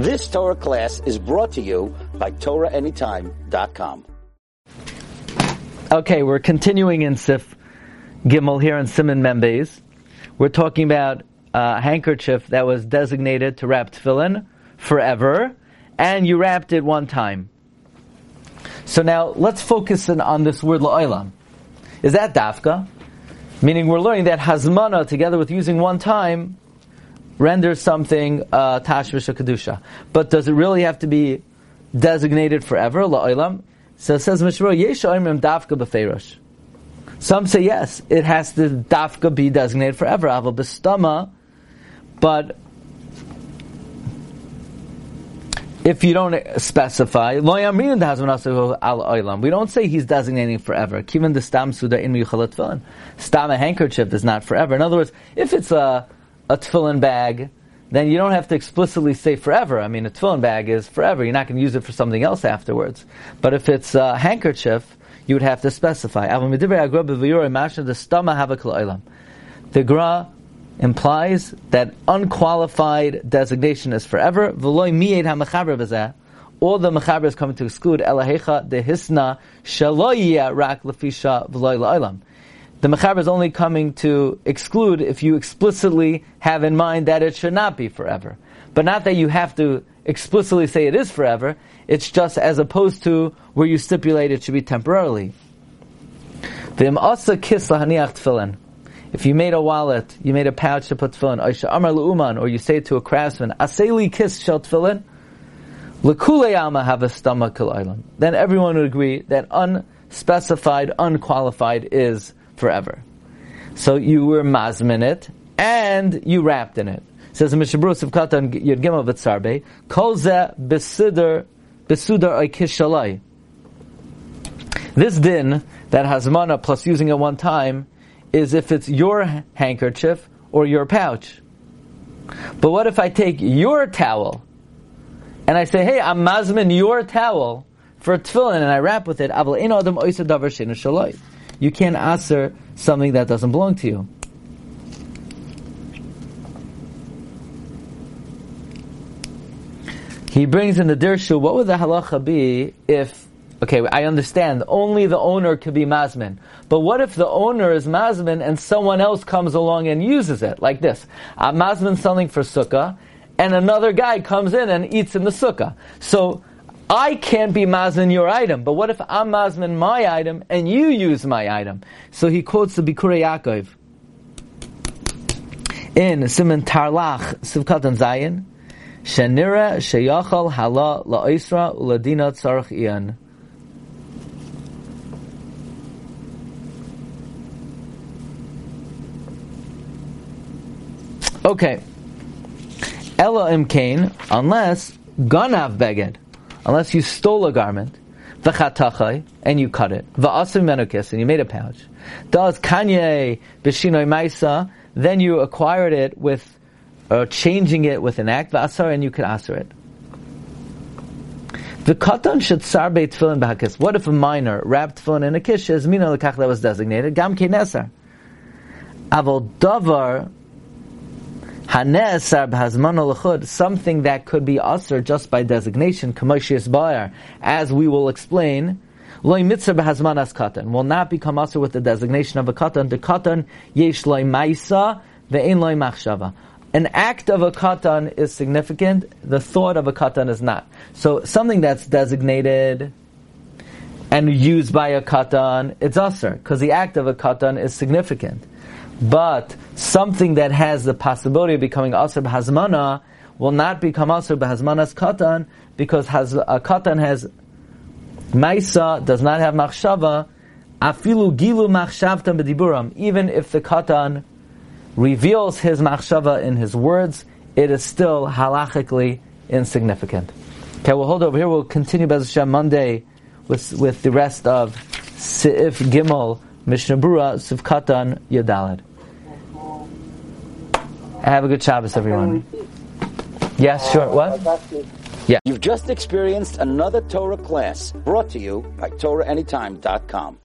This Torah class is brought to you by TorahAnytime.com. Okay, we're continuing in Seif Gimel here in Siman Mem Beis. We're talking about a handkerchief that was designated to wrap tefillin forever, and you wrapped it one time. So now let's focus in on this word la'olam. Is that dafka? Meaning we're learning that hazmana together with using one time renders something uh, tashmish kedusha. But does it really have to be designated forever la'olam? So it says Mishra yesh oimrim dafka b'feirosh. Some say yes, it has to dafka be designated forever. Aval b'stama, but if you don't specify, we don't say he's designating forever. Kivan the stam suda in. Stam a handkerchief is not forever. In other words, if it's a, a tefillin bag, then you don't have to explicitly say forever. I mean, a tefillin bag is forever. You're not going to use it for something else afterwards. But if it's a handkerchief, you would have to specify. The Gra implies that unqualified designation is forever. All the mechaber is coming to exclude elahecha dehisna shaloyia rak lefisha v'loy. The mechaber is only coming to exclude if you explicitly have in mind that it should not be forever, but not that you have to explicitly say it is forever. It's just as opposed to where you stipulate it should be temporarily. If you made a wallet, you made a pouch to put tefillin, or you say it to a craftsman, Aseli kiss shel tefillin, have a. Then everyone would agree that unspecified, unqualified is forever. So you were mazmin it, and you wrapped in it. Says Mishabru of Katan Yud Gimel V'tzarbe, Kol ze besidar, besudar oikish shalai. This din, that hazmana plus using it one time, is if it's your handkerchief or your pouch. But what if I take your towel and I say, hey, I'm mazmin your towel for tefillin and I wrap with it, you can't answer something that doesn't belong to you. He brings in the dirshu, what would the halacha be if Okay, I understand. Only the owner could be mazmin. But what if the owner is mazmin and someone else comes along and uses it? Like this. I'm mazmin selling for sukkah, and another guy comes in and eats in the sukkah. So, I can't be mazmin your item, but what if I'm mazmin my item and you use my item? So he quotes the Bikurei Yaakov in Siman Tarlach Sivkatan Zayin, Shenira Sheyachal Hala La'isra Uladina Tzarech Ian. Okay. Ella imkain, unless ganav beged, unless you stole a garment, v'chatachai, and you cut it, v'asim menukis, and you made a pouch. Does kanye b'shinoi maisa, then you acquired it with, or changing it with an act, v'asar, and you could asar it. The katan should sarbe tefillin b'hakis. What if a minor wrapped tefillin in a kish is mina lekach that was designated? Gam kenesar. Avol davar something that could be usher just by designation, as we will explain, will not become usher with the designation of a katan. The katan yesh loy maisa ve'en loy machshava. An act of a katan is significant. The thought of a katan is not. So something that's designated and used by a katan, it's usher because the act of a katan is significant. But something that has the possibility of becoming asr b'hazmana will not become asr b'hazmana's katan because has, a katan has maisa, does not have machshava, afilu gilu machshavtam b'diburam. Even if the katan reveals his machshava in his words, it is still halachically insignificant. Okay, we'll hold over here. We'll continue Bez Hashem Monday with, with the rest of Seif Gimel Mishnah Brura Sivkatan Yadalad. Have a good Shabbos, everyone. Yes, sure. What? Yeah. You've just experienced another Torah class brought to you by TorahAnytime.com.